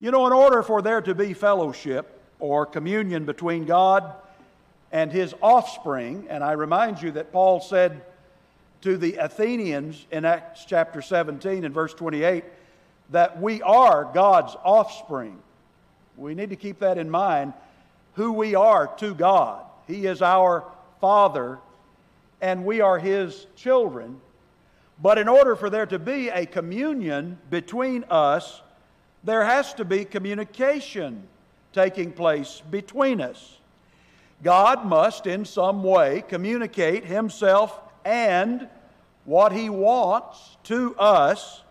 You know, in order for there to be fellowship or communion between God and his offspring, and I remind you that Paul said to the Athenians in Acts chapter 17 and verse 28 that we are God's offspring. We need to keep that in mind, who we are to God. He is our Father, and we are His children. But in order for there to be a communion between us, there has to be communication taking place between us. God must, in some way, communicate Himself and what He wants to us,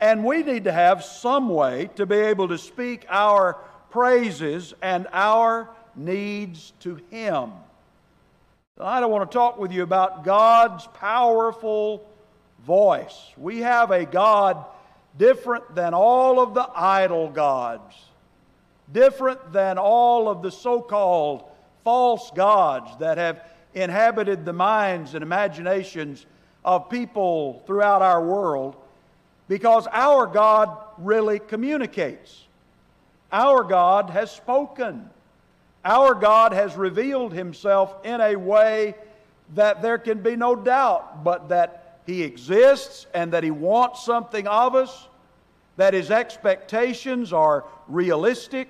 and we need to have some way to be able to speak our praises and our needs to Him. I want to talk with you about God's powerful voice. We have a God different than all of the idol gods, different than all of the so called false gods that have inhabited the minds and imaginations of people throughout our world, because our God really communicates. Our God has spoken. Our God has revealed himself in a way that there can be no doubt but that he exists and that he wants something of us, that his expectations are realistic,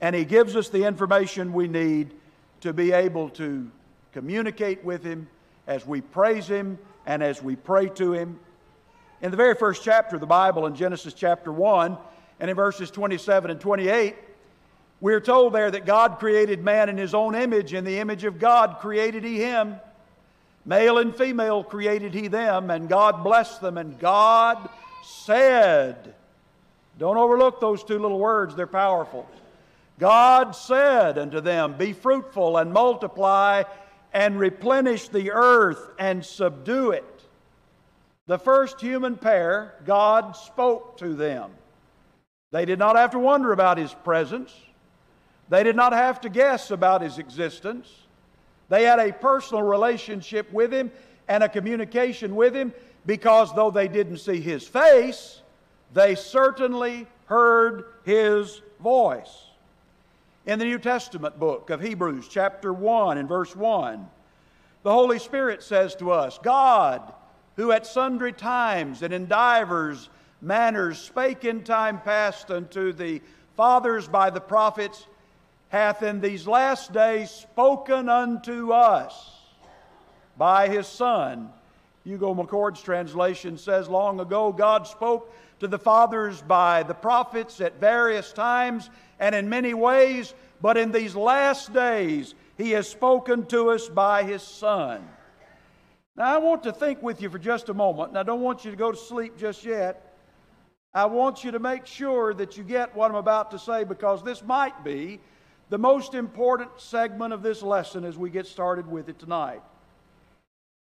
and he gives us the information we need to be able to communicate with him as we praise him and as we pray to him. In the very first chapter of the Bible, in Genesis chapter 1, and in verses 27 and 28, we're told there that God created man in his own image. In the image of God created he him. Male and female created he them, and God blessed them. And God said, Don't overlook those two little words, they're powerful. God said unto them, Be fruitful and multiply and replenish the earth and subdue it. The first human pair, God spoke to them. They did not have to wonder about his presence. They did not have to guess about his existence. They had a personal relationship with him and a communication with him because though they didn't see his face, they certainly heard his voice. In the New Testament book of Hebrews, chapter 1 and verse 1, the Holy Spirit says to us, God, who at sundry times and in divers manners spake in time past unto the fathers by the prophets, hath in these last days spoken unto us by his Son. Hugo McCord's translation says, Long ago God spoke to the fathers by the prophets at various times and in many ways, but in these last days he has spoken to us by his Son. Now, I want to think with you for just a moment, and I don't want you to go to sleep just yet. I want you to make sure that you get what I'm about to say because this might be the most important segment of this lesson as we get started with it tonight.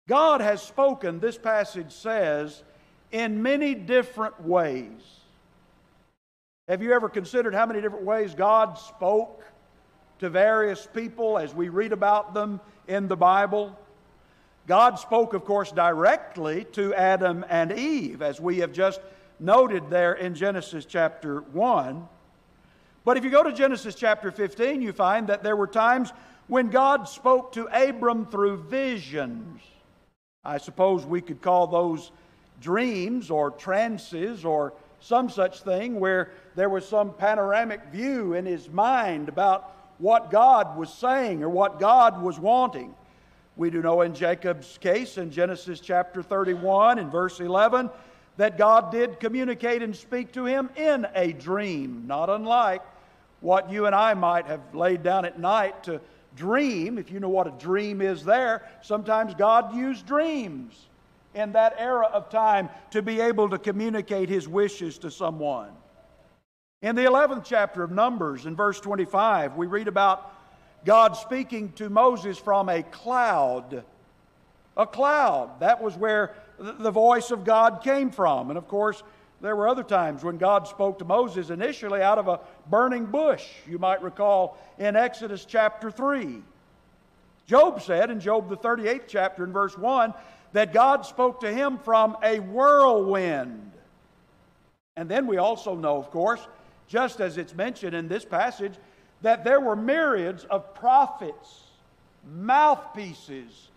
God has spoken, this passage says, in many different ways. Have you ever considered how many different ways God spoke to various people as we read about them in the Bible? God spoke, of course, directly to Adam and Eve, as we have just noted there in Genesis chapter 1. But if you go to Genesis chapter 15, you find that there were times when God spoke to Abram through visions. I suppose we could call those dreams or trances or some such thing where there was some panoramic view in his mind about what God was saying or what God was wanting. We do know in Jacob's case in Genesis chapter 31 and verse 11 that God did communicate and speak to him in a dream, not unlike what you and I might have laid down at night to dream. If you know what a dream is there, sometimes God used dreams in that era of time to be able to communicate his wishes to someone. In the 11th chapter of Numbers, in verse 25, we read about God speaking to Moses from a cloud. A cloud. That was where the voice of God came from. And of course, there were other times when God spoke to Moses initially out of a burning bush, you might recall in Exodus chapter 3. Job said in Job, the 38th chapter, in verse 1, that God spoke to him from a whirlwind. And then we also know, of course, just as it's mentioned in this passage, that there were myriads of prophets, mouthpieces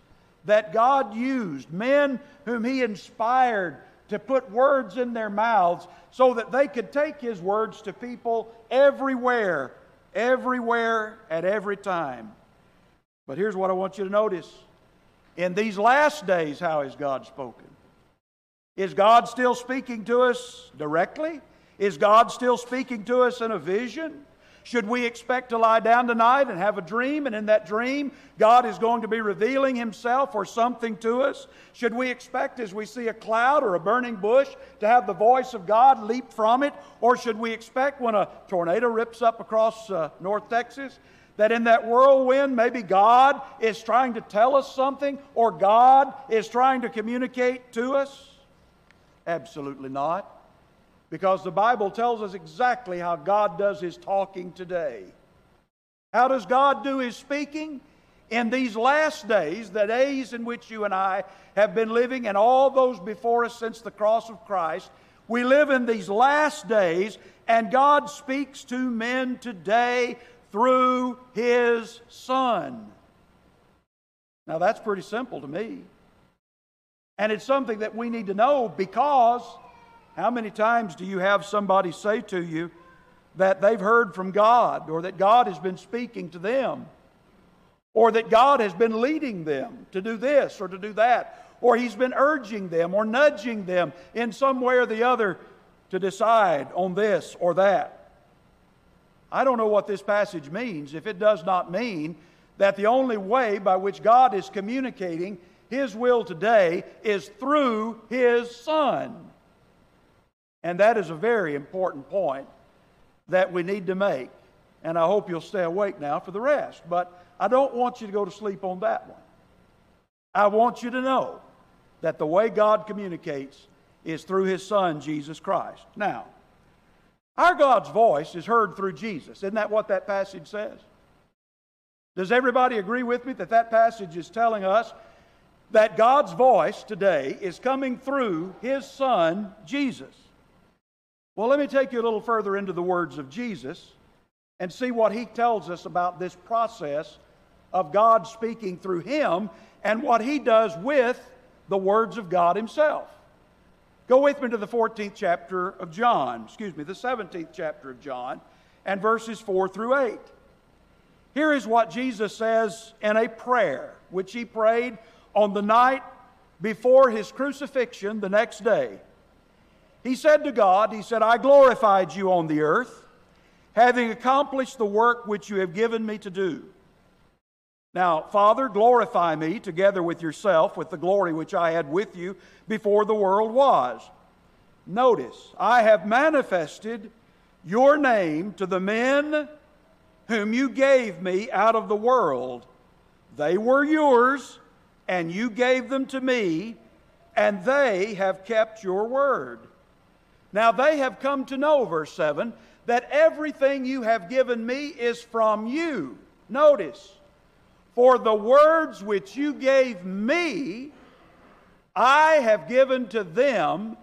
that God used, men whom He inspired to put words in their mouths so that they could take His words to people everywhere, everywhere, at every time. But here's what I want you to notice. In these last days, how has God spoken? Is God still speaking to us directly? Is God still speaking to us in a vision? Should we expect to lie down tonight and have a dream, and in that dream, God is going to be revealing Himself or something to us? Should we expect, as we see a cloud or a burning bush, to have the voice of God leap from it? Or should we expect, when a tornado rips up across uh, North Texas, that in that whirlwind, maybe God is trying to tell us something or God is trying to communicate to us? Absolutely not because the Bible tells us exactly how God does his talking today. How does God do his speaking? In these last days, the days in which you and I have been living, and all those before us since the cross of Christ, we live in these last days, and God speaks to men today through his Son. Now, that's pretty simple to me. And it's something that we need to know because how many times do you have somebody say to you that they've heard from God or that God has been speaking to them or that God has been leading them to do this or to do that or He's been urging them or nudging them in some way or the other to decide on this or that? I don't know what this passage means if it does not mean that the only way by which God is communicating His will today is through His Son. And that is a very important point that we need to make. And I hope you'll stay awake now for the rest. But I don't want you to go to sleep on that one. I want you to know that the way God communicates is through His Son, Jesus Christ. Now, our God's voice is heard through Jesus. Isn't that what that passage says? Does everybody agree with me that that passage is telling us that God's voice today is coming through His Son, Jesus? Well, let me take you a little further into the words of Jesus and see what he tells us about this process of God speaking through him and what he does with the words of God himself. Go with me to the 14th chapter of John, excuse me, the 17th chapter of John, and verses 4 through 8. Here is what Jesus says in a prayer which he prayed on the night before his crucifixion the next day. He said to God, He said, I glorified you on the earth, having accomplished the work which you have given me to do. Now, Father, glorify me together with yourself with the glory which I had with you before the world was. Notice, I have manifested your name to the men whom you gave me out of the world. They were yours, and you gave them to me, and they have kept your word. Now they have come to know, verse 7, that everything you have given me is from you. Notice, for the words which you gave me, I have given to them,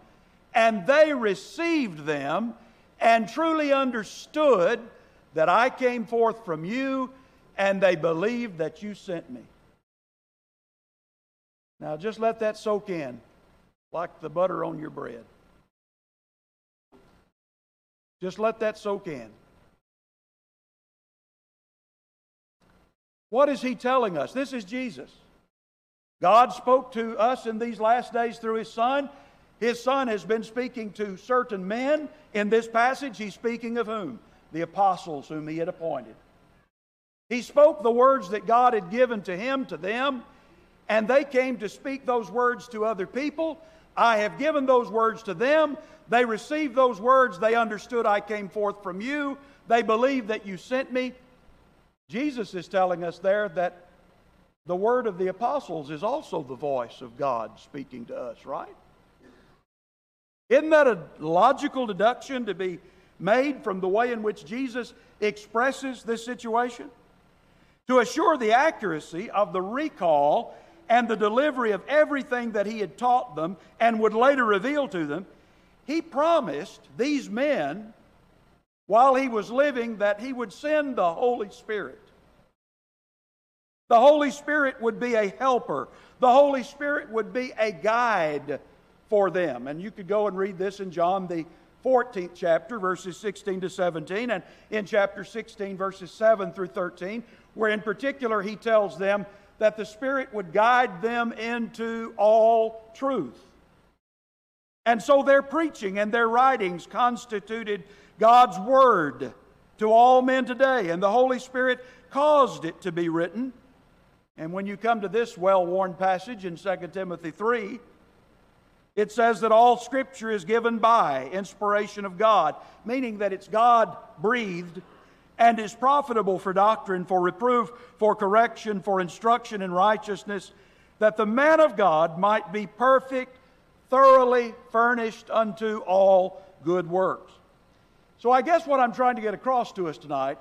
and they received them, and truly understood that I came forth from you, and they believed that you sent me. Now just let that soak in, like the butter on your bread. Just let that soak in. What is he telling us? This is Jesus. God spoke to us in these last days through his Son. His Son has been speaking to certain men. In this passage, he's speaking of whom? The apostles whom he had appointed. He spoke the words that God had given to him to them, and they came to speak those words to other people. I have given those words to them. They received those words. They understood I came forth from you. They believed that you sent me. Jesus is telling us there that the word of the apostles is also the voice of God speaking to us, right? Isn't that a logical deduction to be made from the way in which Jesus expresses this situation? To assure the accuracy of the recall and the delivery of everything that he had taught them and would later reveal to them, he promised these men while he was living that he would send the Holy Spirit. The Holy Spirit would be a helper. The Holy Spirit would be a guide for them. And you could go and read this in John, the 14th chapter, verses 16 to 17, and in chapter 16, verses 7 through 13, where in particular he tells them that the Spirit would guide them into all truth. And so their preaching and their writings constituted God's Word to all men today, and the Holy Spirit caused it to be written. And when you come to this well worn passage in 2 Timothy 3, it says that all Scripture is given by inspiration of God, meaning that it's God breathed and is profitable for doctrine, for reproof, for correction, for instruction in righteousness, that the man of God might be perfect, thoroughly furnished unto all good works. So, I guess what I'm trying to get across to us tonight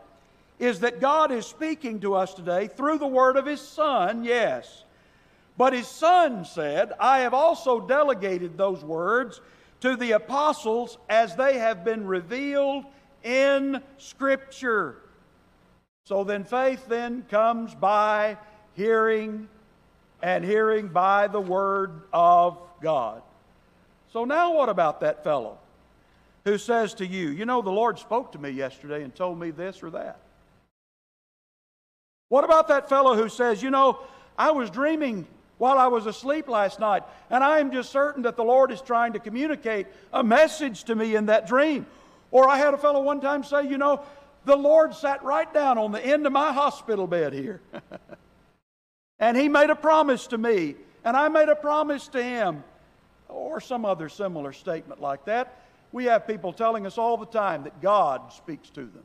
is that God is speaking to us today through the word of His Son, yes. But His Son said, I have also delegated those words to the apostles as they have been revealed in Scripture. So then faith then comes by hearing, and hearing by the Word of God. So now what about that fellow who says to you, You know, the Lord spoke to me yesterday and told me this or that? What about that fellow who says, You know, I was dreaming while I was asleep last night, and I am just certain that the Lord is trying to communicate a message to me in that dream. Or I had a fellow one time say, You know, the Lord sat right down on the end of my hospital bed here. and He made a promise to me, and I made a promise to Him. Or some other similar statement like that. We have people telling us all the time that God speaks to them,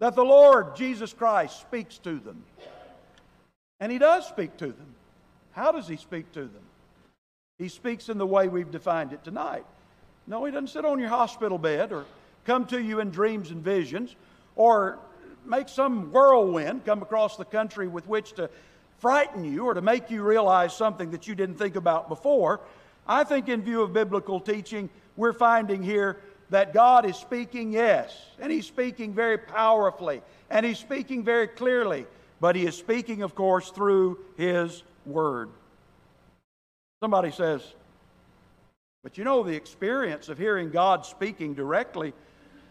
that the Lord Jesus Christ speaks to them. And He does speak to them. How does He speak to them? He speaks in the way we've defined it tonight. No, He doesn't sit on your hospital bed or come to you in dreams and visions or make some whirlwind come across the country with which to frighten you or to make you realize something that you didn't think about before. I think, in view of biblical teaching, we're finding here that God is speaking, yes, and He's speaking very powerfully, and He's speaking very clearly, but He is speaking, of course, through His Word. Somebody says, but you know, the experience of hearing God speaking directly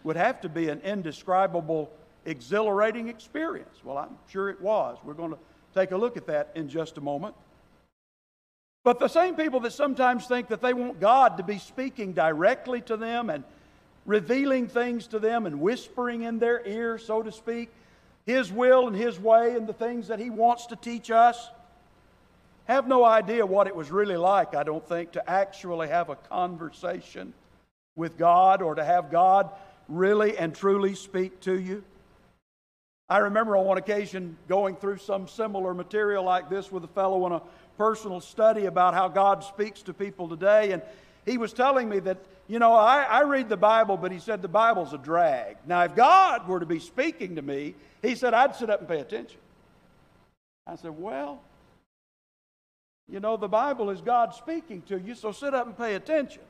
would have to be an indescribable, exhilarating experience. Well, I'm sure it was. We're going to take a look at that in just a moment. But the same people that sometimes think that they want God to be speaking directly to them and revealing things to them and whispering in their ear, so to speak, His will and His way and the things that He wants to teach us, have no idea what it was really like, I don't think, to actually have a conversation with God or to have God really and truly speak to you. I remember on one occasion going through some similar material like this with a fellow in a personal study about how God speaks to people today. And he was telling me that, you know, I, I, read the Bible, but he said the Bible's a drag. Now, if God were to be speaking to me, he said I'd sit up and pay attention. I said, well, you know, the Bible is God speaking to you, so sit up and pay attention.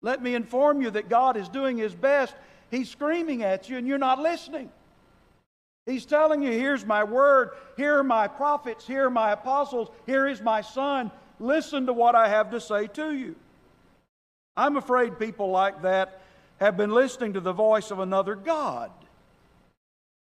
Let me inform you that God is doing His best. He's screaming at you, and you're not listening. He's telling you, here's my word, here are my prophets, here are my apostles, here is my son. Listen to what I have to say to you. I'm afraid people like that have been listening to the voice of another God.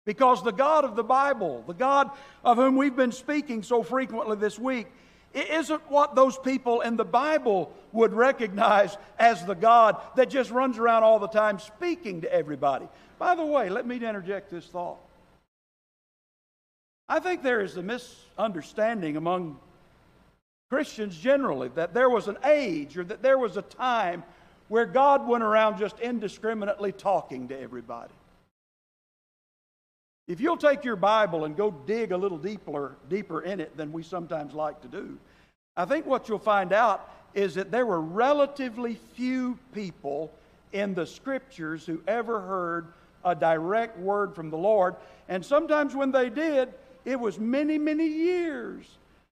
Because the God of the Bible, the God of whom we've been speaking so frequently this week, it isn't what those people in the Bible would recognize as the God that just runs around all the time speaking to everybody. By the way, let me interject this thought. I think there is a misunderstanding among Christians generally that there was an age or that there was a time where God went around just indiscriminately talking to everybody. If you'll take your Bible and go dig a little deeper, deeper in it than we sometimes like to do, I think what you'll find out is that there were relatively few people in the scriptures who ever heard a direct word from the Lord. And sometimes when they did, it was many, many years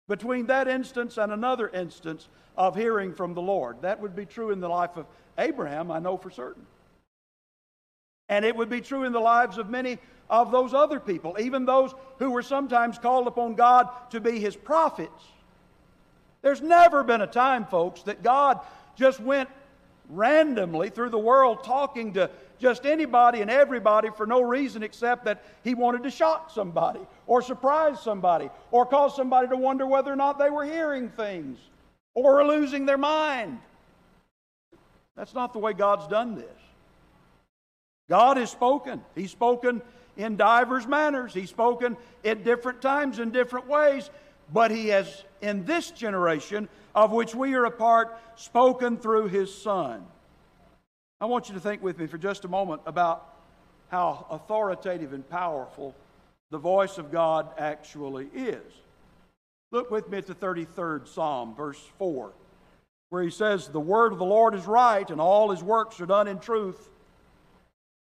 between that instance and another instance of hearing from the Lord. That would be true in the life of Abraham, I know for certain. And it would be true in the lives of many of those other people, even those who were sometimes called upon God to be his prophets. There's never been a time, folks, that God just went randomly through the world talking to just anybody and everybody for no reason except that he wanted to shock somebody or surprise somebody or cause somebody to wonder whether or not they were hearing things or losing their mind. That's not the way God's done this. God has spoken. He's spoken in divers manners. He's spoken at different times in different ways, but He has, in this generation of which we are a part, spoken through His Son. I want you to think with me for just a moment about how authoritative and powerful the voice of God actually is. Look with me at the 33rd Psalm, verse 4, where he says, The word of the Lord is right, and all his works are done in truth.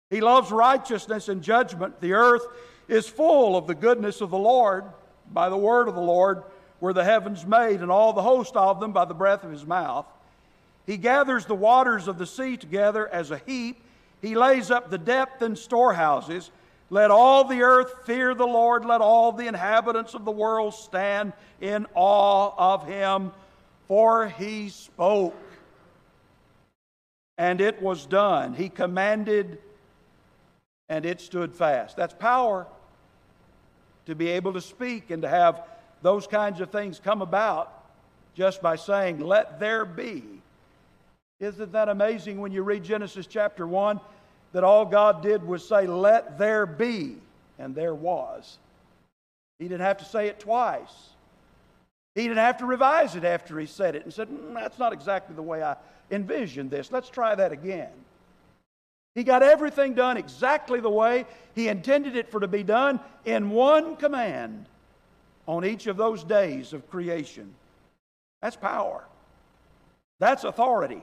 He loves righteousness and judgment. The earth is full of the goodness of the Lord. By the word of the Lord were the heavens made, and all the host of them by the breath of his mouth. He gathers the waters of the sea together as a heap. He lays up the depth in storehouses. Let all the earth fear the Lord. Let all the inhabitants of the world stand in awe of him. For he spoke, and it was done. He commanded, and it stood fast. That's power to be able to speak and to have those kinds of things come about just by saying, Let there be. Isn't that amazing when you read Genesis chapter 1 that all God did was say, Let there be, and there was? He didn't have to say it twice. He didn't have to revise it after he said it and said, mm, That's not exactly the way I envisioned this. Let's try that again. He got everything done exactly the way he intended it for to be done in one command on each of those days of creation. That's power. That's authority.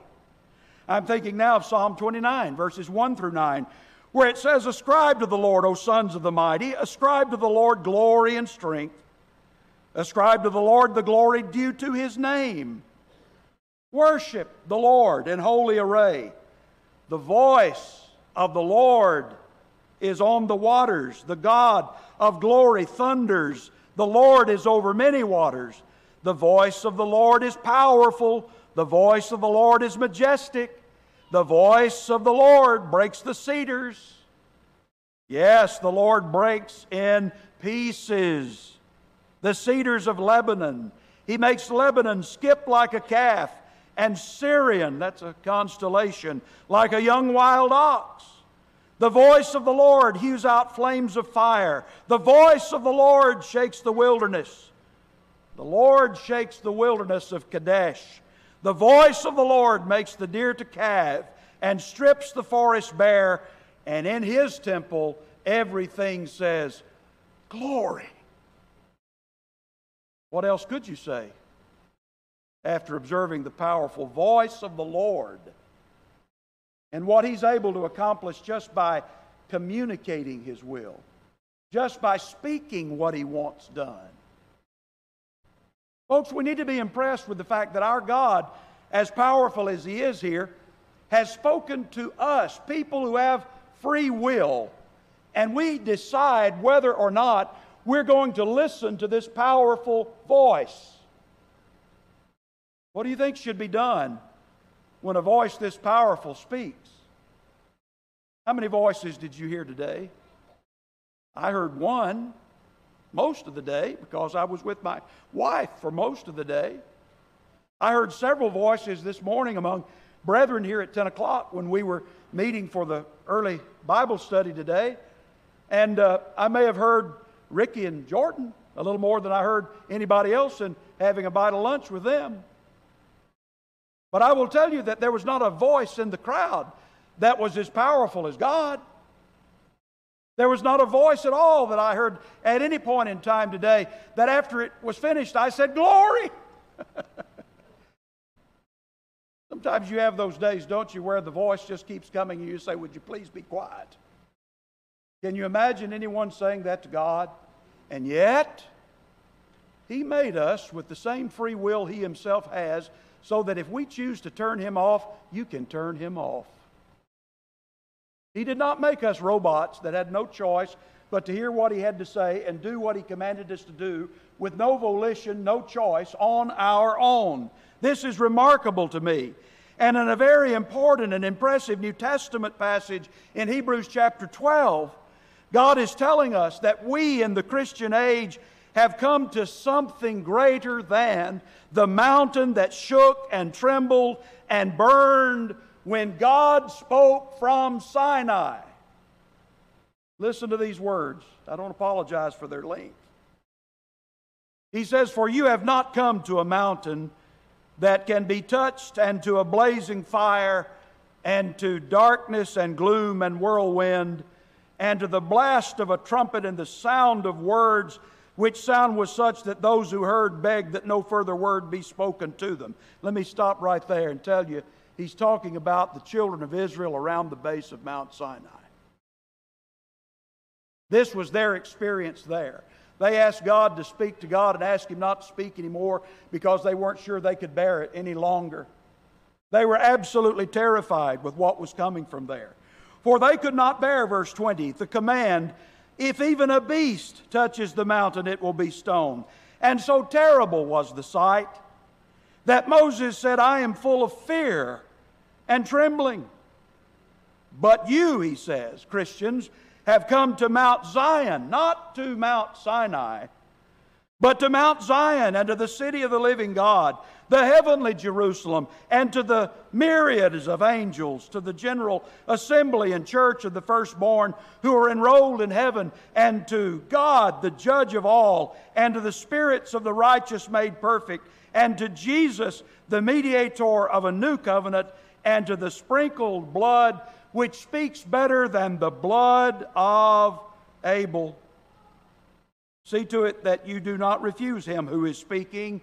I'm thinking now of Psalm 29, verses 1 through 9, where it says, Ascribe to the Lord, O sons of the mighty, ascribe to the Lord glory and strength. Ascribe to the Lord the glory due to his name. Worship the Lord in holy array. The voice of the Lord is on the waters. The God of glory thunders. The Lord is over many waters. The voice of the Lord is powerful. The voice of the Lord is majestic. The voice of the Lord breaks the cedars. Yes, the Lord breaks in pieces the cedars of Lebanon. He makes Lebanon skip like a calf, and Sirion, that's a constellation, like a young wild ox. The voice of the Lord hews out flames of fire. The voice of the Lord shakes the wilderness. The Lord shakes the wilderness of Kadesh. The voice of the Lord makes the deer to calve and strips the forest bare, and in his temple everything says, Glory. What else could you say after observing the powerful voice of the Lord? and what he's able to accomplish just by communicating his will, just by speaking what he wants done. Folks, we need to be impressed with the fact that our God, as powerful as he is here, has spoken to us, people who have free will, and we decide whether or not we're going to listen to this powerful voice. What do you think should be done when a voice this powerful speaks? How many voices did you hear today? I heard one most of the day because I was with my wife for most of the day. I heard several voices this morning among brethren here at 10 o'clock when we were meeting for the early Bible study today. And uh, I may have heard Ricky and Jordan a little more than I heard anybody else in having a bite of lunch with them. But I will tell you that there was not a voice in the crowd that was as powerful as God. There was not a voice at all that I heard at any point in time today that after it was finished, I said, Glory! Sometimes you have those days, don't you, where the voice just keeps coming and you say, Would you please be quiet? Can you imagine anyone saying that to God? And yet, He made us with the same free will He Himself has, so that if we choose to turn Him off, you can turn Him off. He did not make us robots that had no choice but to hear what He had to say and do what He commanded us to do with no volition, no choice on our own. This is remarkable to me. And in a very important and impressive New Testament passage in Hebrews chapter 12, God is telling us that we in the Christian age have come to something greater than the mountain that shook and trembled and burned when God spoke from Sinai. Listen to these words. I don't apologize for their length. He says, For you have not come to a mountain that can be touched, and to a blazing fire, and to darkness and gloom and whirlwind, and to the blast of a trumpet and the sound of words, which sound was such that those who heard begged that no further word be spoken to them. Let me stop right there and tell you, he's talking about the children of Israel around the base of Mount Sinai. This was their experience there. They asked God to speak to God and asked Him not to speak anymore because they weren't sure they could bear it any longer. They were absolutely terrified with what was coming from there. For they could not bear, verse 20, the command, if even a beast touches the mountain, it will be stoned. And so terrible was the sight that Moses said, I am full of fear and trembling. But you, he says, Christians, have come to Mount Zion, not to Mount Sinai, but to Mount Zion and to the city of the living God, the heavenly Jerusalem, and to the myriads of angels, to the general assembly and church of the firstborn who are enrolled in heaven, and to God, the judge of all, and to the spirits of the righteous made perfect, and to Jesus, the mediator of a new covenant, and to the sprinkled blood which speaks better than the blood of Abel. See to it that you do not refuse him who is speaking.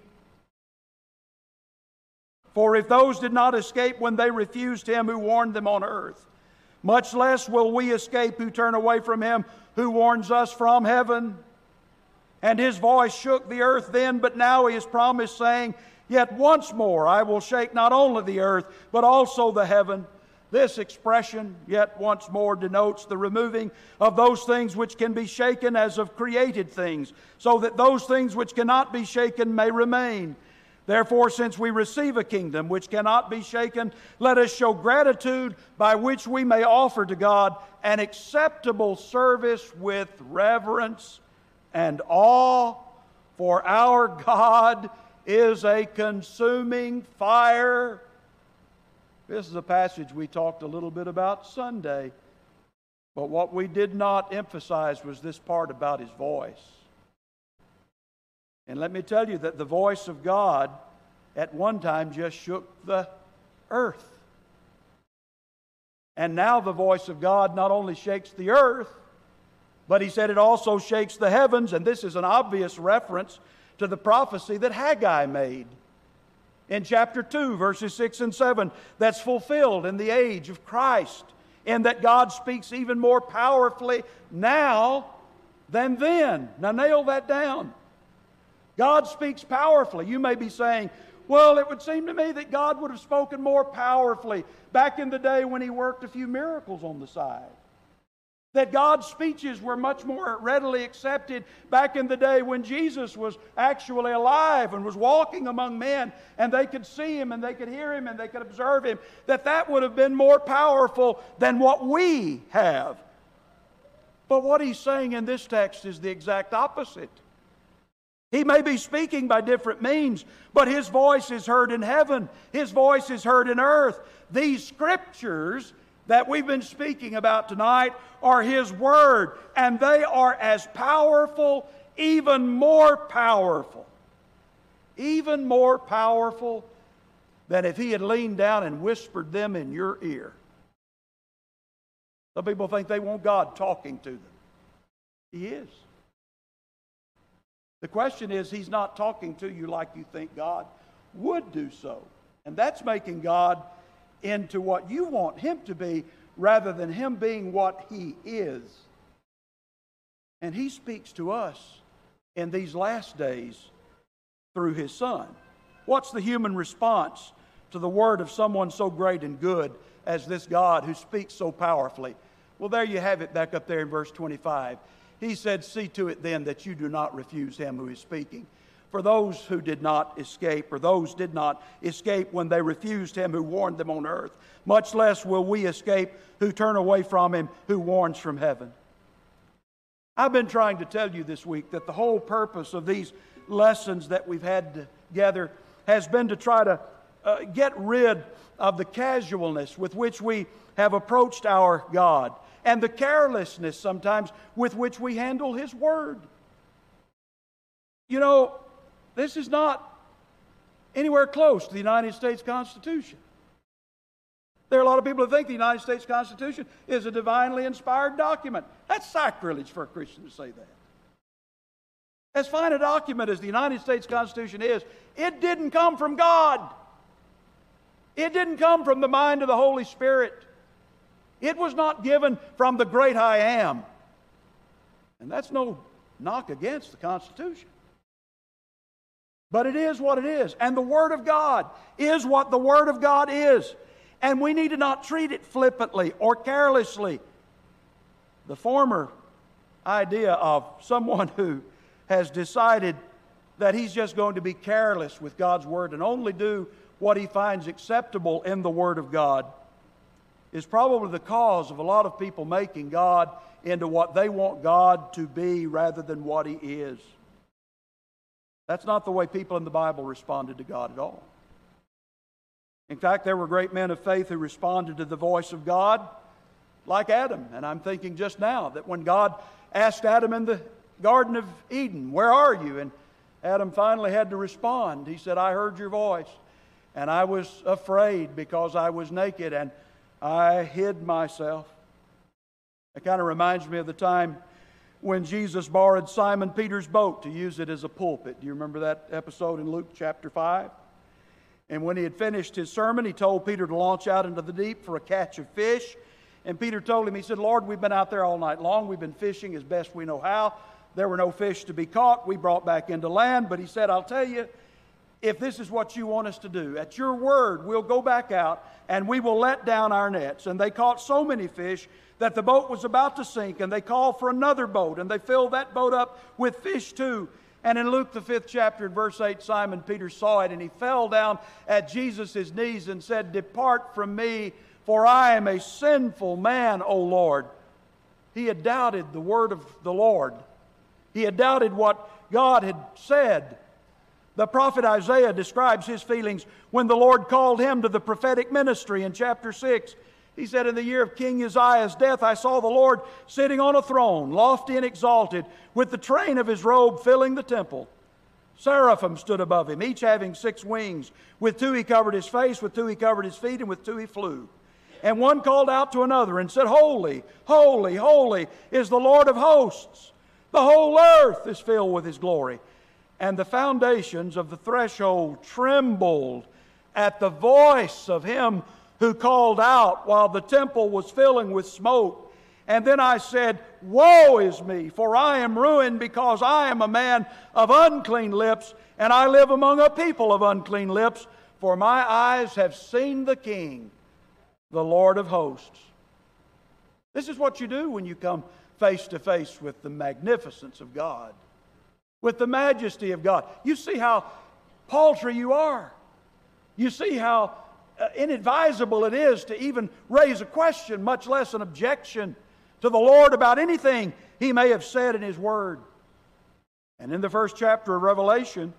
For if those did not escape when they refused him who warned them on earth, much less will we escape who turn away from him who warns us from heaven. And his voice shook the earth then, but now he has promised, saying, Yet once more I will shake not only the earth, but also the heaven. This expression, yet once more, denotes the removing of those things which can be shaken as of created things, so that those things which cannot be shaken may remain. Therefore, since we receive a kingdom which cannot be shaken, let us show gratitude by which we may offer to God an acceptable service with reverence and awe, for our God is a consuming fire. This is a passage we talked a little bit about Sunday. But what we did not emphasize was this part about his voice. And let me tell you that the voice of God at one time just shook the earth. And now the voice of God not only shakes the earth, but he said it also shakes the heavens. And this is an obvious reference to the prophecy that Haggai made in chapter 2, verses 6 and 7, that's fulfilled in the age of Christ, and that God speaks even more powerfully now than then. Now, nail that down. God speaks powerfully. You may be saying, well, it would seem to me that God would have spoken more powerfully back in the day when He worked a few miracles on the side. That God's speeches were much more readily accepted back in the day when Jesus was actually alive and was walking among men and they could see him and they could hear him and they could observe him. That that would have been more powerful than what we have. But what he's saying in this text is the exact opposite. He may be speaking by different means, but his voice is heard in heaven. His voice is heard in earth. These scriptures that we've been speaking about tonight are His Word, and they are as powerful, even more powerful, even more powerful than if He had leaned down and whispered them in your ear. Some people think they want God talking to them. He is. The question is, He's not talking to you like you think God would do so. And that's making God into what you want him to be rather than him being what he is. And he speaks to us in these last days through his son. What's the human response to the word of someone so great and good as this God who speaks so powerfully? Well, there you have it back up there in verse 25. He said, See to it then that you do not refuse him who is speaking. For those who did not escape, or those did not escape when they refused him who warned them on earth, much less will we escape who turn away from him who warns from heaven. I've been trying to tell you this week that the whole purpose of these lessons that we've had together has been to try to uh, get rid of the casualness with which we have approached our God and the carelessness sometimes with which we handle His Word. You know, this is not anywhere close to the United States Constitution. There are a lot of people who think the United States Constitution is a divinely inspired document. That's sacrilege for a Christian to say that. As fine a document as the United States Constitution is, it didn't come from God. It didn't come from the mind of the Holy Spirit. It was not given from the great I am. And that's no knock against the Constitution. But it is what it is. And the Word of God is what the Word of God is. And we need to not treat it flippantly or carelessly. The former idea of someone who has decided that he's just going to be careless with God's Word and only do what he finds acceptable in the Word of God is probably the cause of a lot of people making God into what they want God to be rather than what He is. That's not the way people in the Bible responded to God at all. In fact, there were great men of faith who responded to the voice of God, like Adam. And I'm thinking just now that when God asked Adam in the Garden of Eden, Where are you? And Adam finally had to respond. He said, I heard your voice, and I was afraid because I was naked, and I hid myself. It kind of reminds me of the time when Jesus borrowed Simon Peter's boat to use it as a pulpit. Do you remember that episode in Luke chapter 5? And when he had finished his sermon, he told Peter to launch out into the deep for a catch of fish. And Peter told him, he said, Lord, we've been out there all night long. We've been fishing as best we know how. There were no fish to be caught. We brought back into land. But he said, I'll tell you, if this is what you want us to do. At your word, we'll go back out and we will let down our nets. And they caught so many fish that the boat was about to sink, and they called for another boat, and they filled that boat up with fish too. And in Luke, the fifth chapter, in verse 8, Simon Peter saw it, and he fell down at Jesus' knees and said, Depart from me, for I am a sinful man, O Lord. He had doubted the word of the Lord, he had doubted what God had said. The prophet Isaiah describes his feelings when the Lord called him to the prophetic ministry in chapter 6. He said, In the year of King Uzziah's death, I saw the Lord sitting on a throne, lofty and exalted, with the train of his robe filling the temple. Seraphim stood above him, each having six wings. With two he covered his face, with two he covered his feet, and with two he flew. And one called out to another and said, Holy, holy, holy is the Lord of hosts. The whole earth is filled with his glory and the foundations of the threshold trembled at the voice of him who called out while the temple was filling with smoke. And then I said, Woe is me, for I am ruined because I am a man of unclean lips, and I live among a people of unclean lips, for my eyes have seen the King, the Lord of hosts. This is what you do when you come face to face with the magnificence of God with the majesty of God. You see how paltry you are. You see how Uh, inadvisable it is to even raise a question, much less an objection to the Lord about anything he may have said in his word. And in the first chapter of Revelation,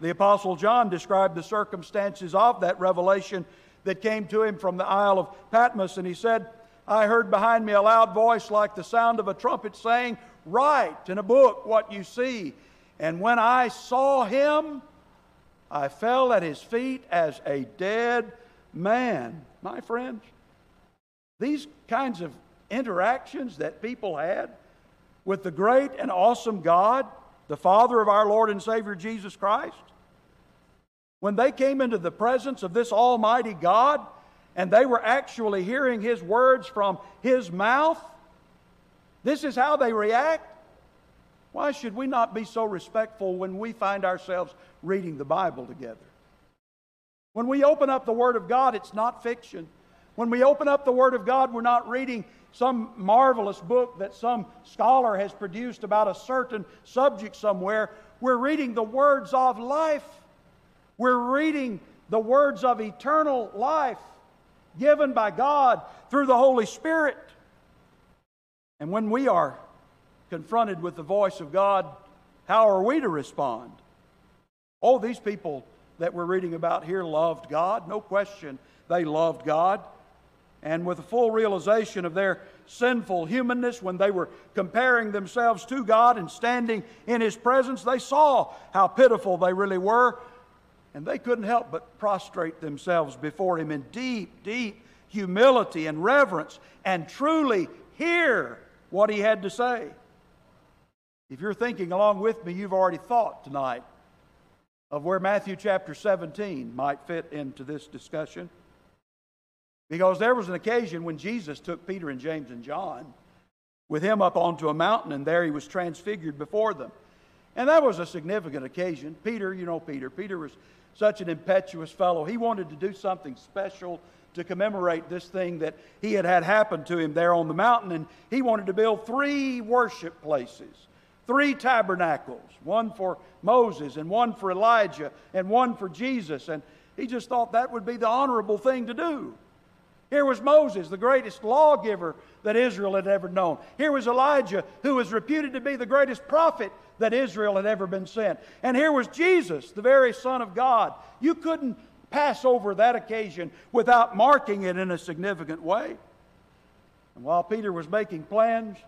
the Apostle John described the circumstances of that revelation that came to him from the Isle of Patmos, and he said, I heard behind me a loud voice like the sound of a trumpet saying, Write in a book what you see and when I saw him, I fell at his feet as a dead man. My friends, these kinds of interactions that people had with the great and awesome God, the Father of our Lord and Savior Jesus Christ, when they came into the presence of this Almighty God and they were actually hearing His words from His mouth, this is how they react. Why should we not be so respectful when we find ourselves reading the Bible together? When we open up the Word of God, it's not fiction. When we open up the Word of God, we're not reading some marvelous book that some scholar has produced about a certain subject somewhere. We're reading the words of life. We're reading the words of eternal life given by God through the Holy Spirit. And when we are confronted with the voice of God, how are we to respond? Oh, these people that we're reading about here loved God. No question they loved God. And with a full realization of their sinful humanness, when they were comparing themselves to God and standing in His presence, they saw how pitiful they really were. And they couldn't help but prostrate themselves before Him in deep, deep humility and reverence and truly hear what He had to say. If you're thinking along with me, you've already thought tonight of where Matthew chapter 17 might fit into this discussion. Because there was an occasion when Jesus took Peter and James and John with him up onto a mountain, and there he was transfigured before them. And that was a significant occasion. Peter, you know Peter, Peter was such an impetuous fellow. He wanted to do something special to commemorate this thing that he had had happen to him there on the mountain, and he wanted to build three worship places three tabernacles one for Moses, and one for Elijah, and one for Jesus. And he just thought that would be the honorable thing to do. Here was Moses, the greatest lawgiver that Israel had ever known. Here was Elijah, who was reputed to be the greatest prophet that Israel had ever been sent. And here was Jesus, the very Son of God. You couldn't pass over that occasion without marking it in a significant way. And while Peter was making plans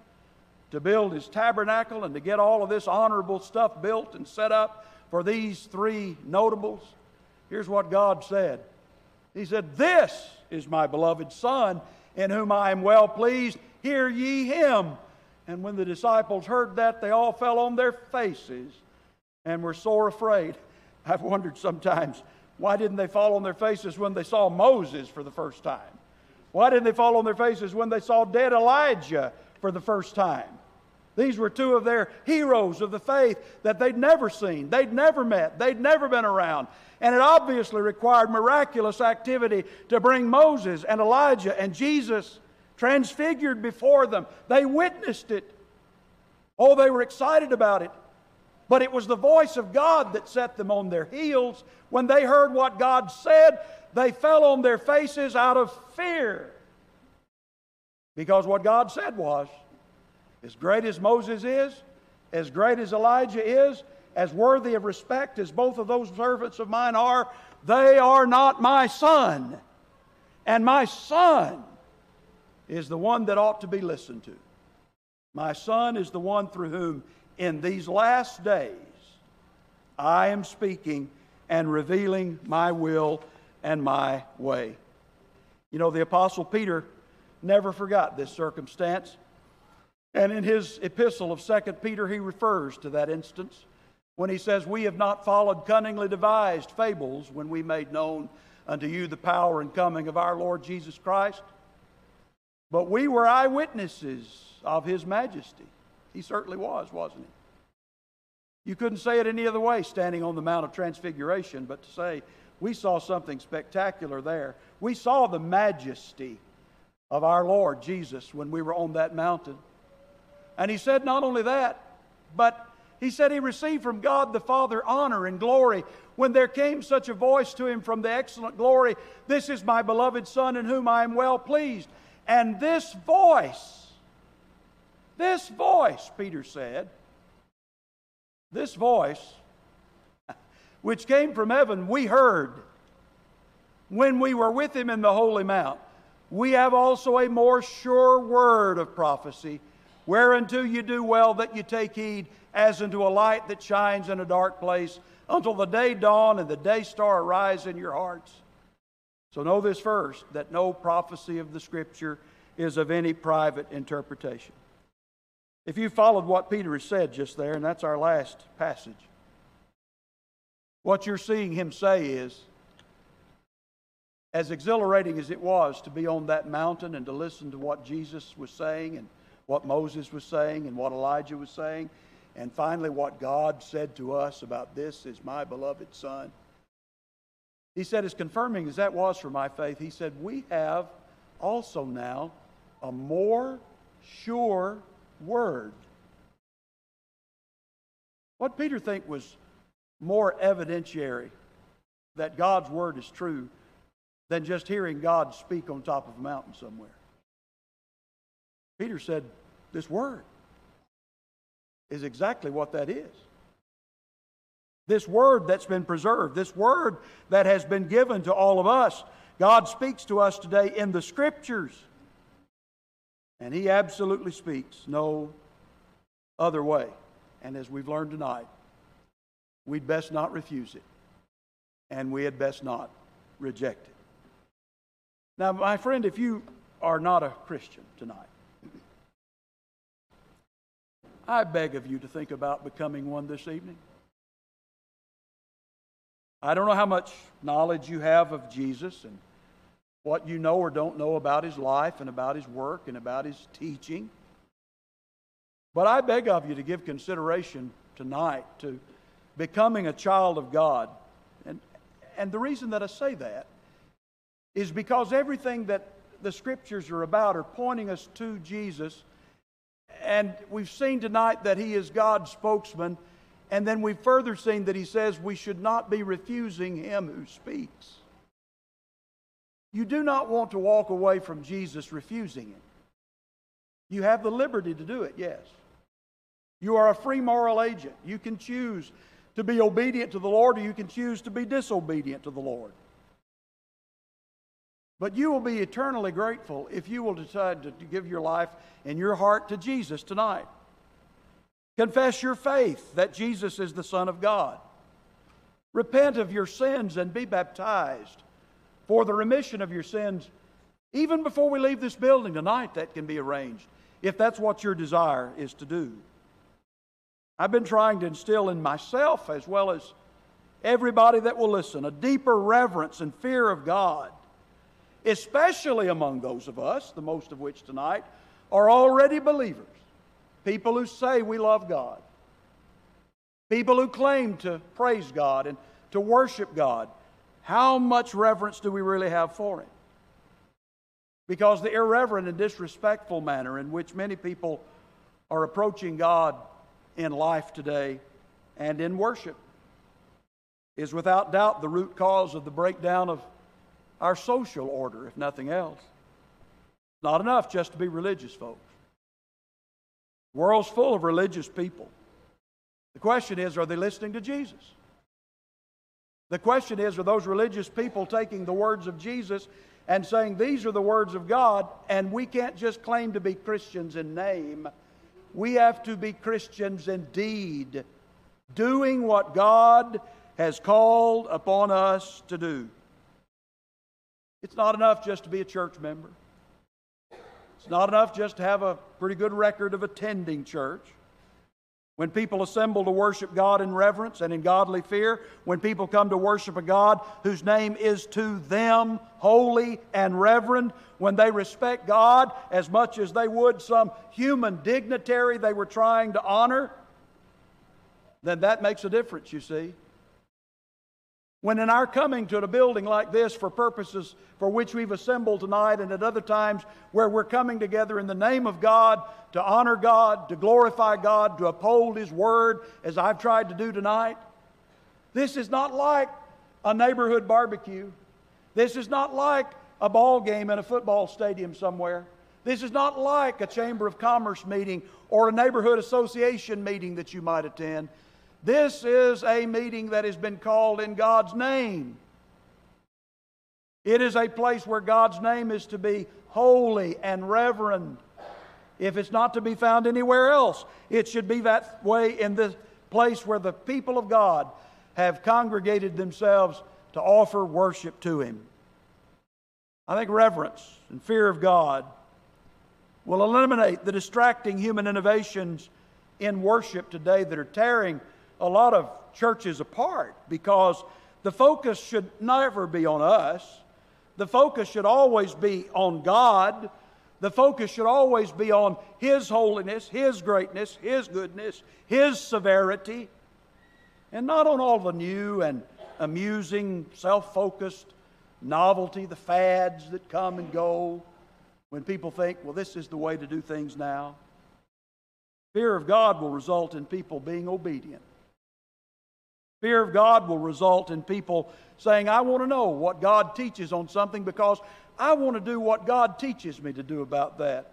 to build his tabernacle and to get all of this honorable stuff built and set up for these three notables, here's what God said He said, This is my beloved Son, in whom I am well pleased. Hear ye him. And when the disciples heard that, they all fell on their faces and were sore afraid. I've wondered sometimes why didn't they fall on their faces when they saw Moses for the first time? Why didn't they fall on their faces when they saw dead Elijah for the first time? These were two of their heroes of the faith that they'd never seen, they'd never met, they'd never been around. And it obviously required miraculous activity to bring Moses and Elijah and Jesus transfigured before them. They witnessed it. Oh, they were excited about it. But it was the voice of God that set them on their heels. When they heard what God said, they fell on their faces out of fear. Because what God said was, as great as Moses is, as great as Elijah is, as worthy of respect as both of those servants of mine are, they are not my son. And my son is the one that ought to be listened to. My son is the one through whom, in these last days, I am speaking and revealing my will and my way. You know, the Apostle Peter never forgot this circumstance. And in his epistle of 2 Peter, he refers to that instance when he says, We have not followed cunningly devised fables when we made known unto you the power and coming of our Lord Jesus Christ, but we were eyewitnesses of his majesty. He certainly was, wasn't he? You couldn't say it any other way standing on the Mount of Transfiguration, but to say, we saw something spectacular there. We saw the majesty of our Lord Jesus when we were on that mountain. And he said not only that, but he said he received from God the Father honor and glory when there came such a voice to him from the excellent glory This is my beloved Son in whom I am well pleased. And this voice, this voice, Peter said, this voice, which came from heaven, we heard when we were with him in the holy mount. We have also a more sure word of prophecy Whereunto you do well that you take heed, as unto a light that shines in a dark place, until the day dawn and the day star arise in your hearts. So know this first that no prophecy of the Scripture is of any private interpretation. If you followed what Peter has said just there, and that's our last passage, what you're seeing him say is, as exhilarating as it was to be on that mountain and to listen to what Jesus was saying and what Moses was saying and what Elijah was saying, and finally what God said to us about this is my beloved Son. He said, as confirming as that was for my faith, he said, We have also now a more sure word. What Peter think was more evidentiary that God's word is true than just hearing God speak on top of a mountain somewhere. Peter said, This word is exactly what that is. This word that's been preserved, this word that has been given to all of us, God speaks to us today in the scriptures. And He absolutely speaks no other way. And as we've learned tonight, we'd best not refuse it, and we had best not reject it. Now, my friend, if you are not a Christian tonight, I beg of you to think about becoming one this evening. I don't know how much knowledge you have of Jesus and what you know or don't know about his life and about his work and about his teaching. But I beg of you to give consideration tonight to becoming a child of God. And, and the reason that I say that is because everything that the scriptures are about are pointing us to Jesus. And we've seen tonight that he is God's spokesman and then we've further seen that he says we should not be refusing him who speaks. You do not want to walk away from Jesus refusing him. You have the liberty to do it, yes. You are a free moral agent. You can choose to be obedient to the Lord or you can choose to be disobedient to the Lord. But you will be eternally grateful if you will decide to give your life and your heart to Jesus tonight. Confess your faith that Jesus is the Son of God. Repent of your sins and be baptized for the remission of your sins. Even before we leave this building tonight, that can be arranged if that's what your desire is to do. I've been trying to instill in myself, as well as everybody that will listen, a deeper reverence and fear of God, especially among those of us, the most of which tonight are already believers. People who say we love God. People who claim to praise God and to worship God. How much reverence do we really have for Him? Because the irreverent and disrespectful manner in which many people are approaching God in life today and in worship is without doubt the root cause of the breakdown of our social order, if nothing else. Not enough just to be religious folks. The world's full of religious people. The question is, are they listening to Jesus? The question is, are those religious people taking the words of Jesus and saying, These are the words of God, and we can't just claim to be Christians in name. We have to be Christians indeed, doing what God has called upon us to do. It's not enough just to be a church member. It's not enough just to have a pretty good record of attending church. When people assemble to worship God in reverence and in godly fear, when people come to worship a God whose name is to them holy and reverend, when they respect God as much as they would some human dignitary they were trying to honor, then that makes a difference, you see. When in our coming to a building like this for purposes for which we've assembled tonight, and at other times where we're coming together in the name of God to honor God, to glorify God, to uphold His Word, as I've tried to do tonight, this is not like a neighborhood barbecue. This is not like a ball game in a football stadium somewhere. This is not like a Chamber of Commerce meeting or a neighborhood association meeting that you might attend. This is a meeting that has been called in God's name. It is a place where God's name is to be holy and reverend. If it's not to be found anywhere else, it should be that way in the place where the people of God have congregated themselves to offer worship to Him. I think reverence and fear of God will eliminate the distracting human innovations in worship today that are tearing a lot of churches apart because the focus should never be on us. The focus should always be on God. The focus should always be on His holiness, His greatness, His goodness, His severity, and not on all the new and amusing, self focused novelty, the fads that come and go. when people think, well, this is the way to do things now. Fear of God will result in people being obedient. Fear of God will result in people saying, I want to know what God teaches on something because I want to do what God teaches me to do about that.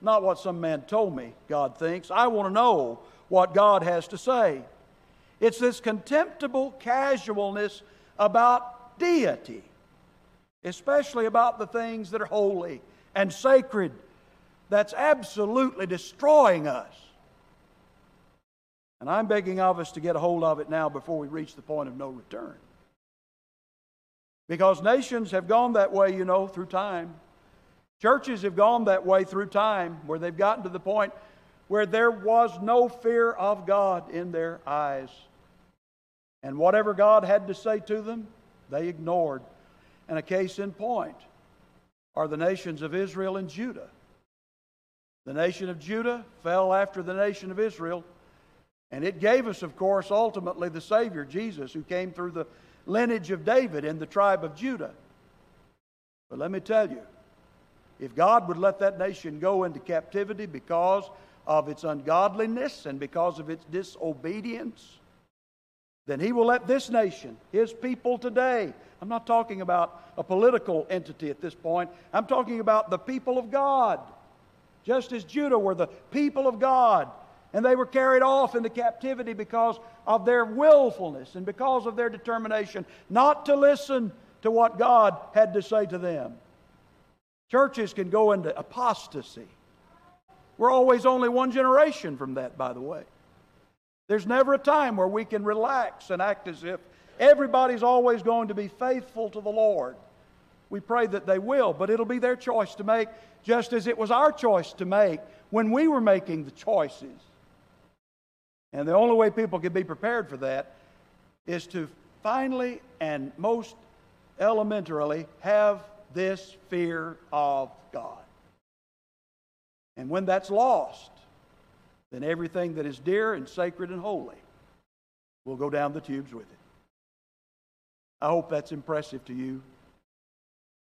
Not what some man told me God thinks. I want to know what God has to say. It's this contemptible casualness about deity, especially about the things that are holy and sacred, that's absolutely destroying us. And I'm begging of us to get a hold of it now before we reach the point of no return. Because nations have gone that way, you know, through time. Churches have gone that way through time where they've gotten to the point where there was no fear of God in their eyes. And whatever God had to say to them, they ignored. And a case in point are the nations of Israel and Judah. The nation of Judah fell after the nation of Israel and it gave us, of course, ultimately the Savior, Jesus, who came through the lineage of David in the tribe of Judah. But let me tell you, if God would let that nation go into captivity because of its ungodliness and because of its disobedience, then He will let this nation, His people today, I'm not talking about a political entity at this point, I'm talking about the people of God. Just as Judah were the people of God, and they were carried off into captivity because of their willfulness and because of their determination not to listen to what God had to say to them. Churches can go into apostasy. We're always only one generation from that, by the way. There's never a time where we can relax and act as if everybody's always going to be faithful to the Lord. We pray that they will, but it'll be their choice to make, just as it was our choice to make when we were making the choices. And the only way people can be prepared for that is to finally and most elementarily have this fear of God. And when that's lost, then everything that is dear and sacred and holy will go down the tubes with it. I hope that's impressive to you.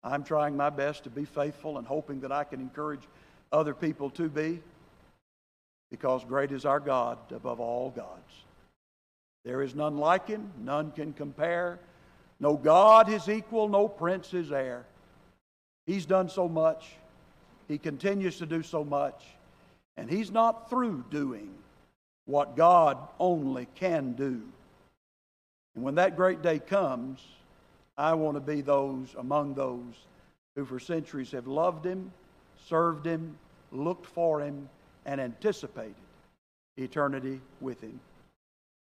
I'm trying my best to be faithful and hoping that I can encourage other people to be because great is our God above all gods. There is none like him, none can compare. No God his equal, no prince his heir. He's done so much. He continues to do so much. And he's not through doing what God only can do. And when that great day comes, I want to be those among those who for centuries have loved him, served him, looked for him, and anticipated eternity with Him.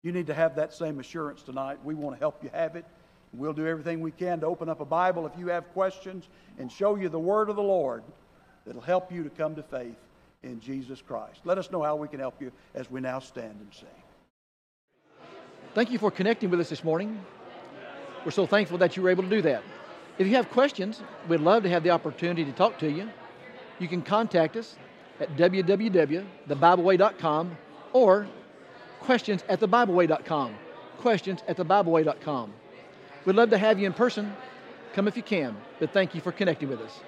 You need to have that same assurance tonight. We want to help you have it. We'll do everything we can to open up a Bible if you have questions and show you the Word of the Lord that'll help you to come to faith in Jesus Christ. Let us know how we can help you as we now stand and sing. Thank you for connecting with us this morning. We're so thankful that you were able to do that. If you have questions, we'd love to have the opportunity to talk to you. You can contact us at www.thebibleway.com or questions at thebibleway.com. Questions at thebibleway.com. We'd love to have you in person. Come if you can, but thank you for connecting with us.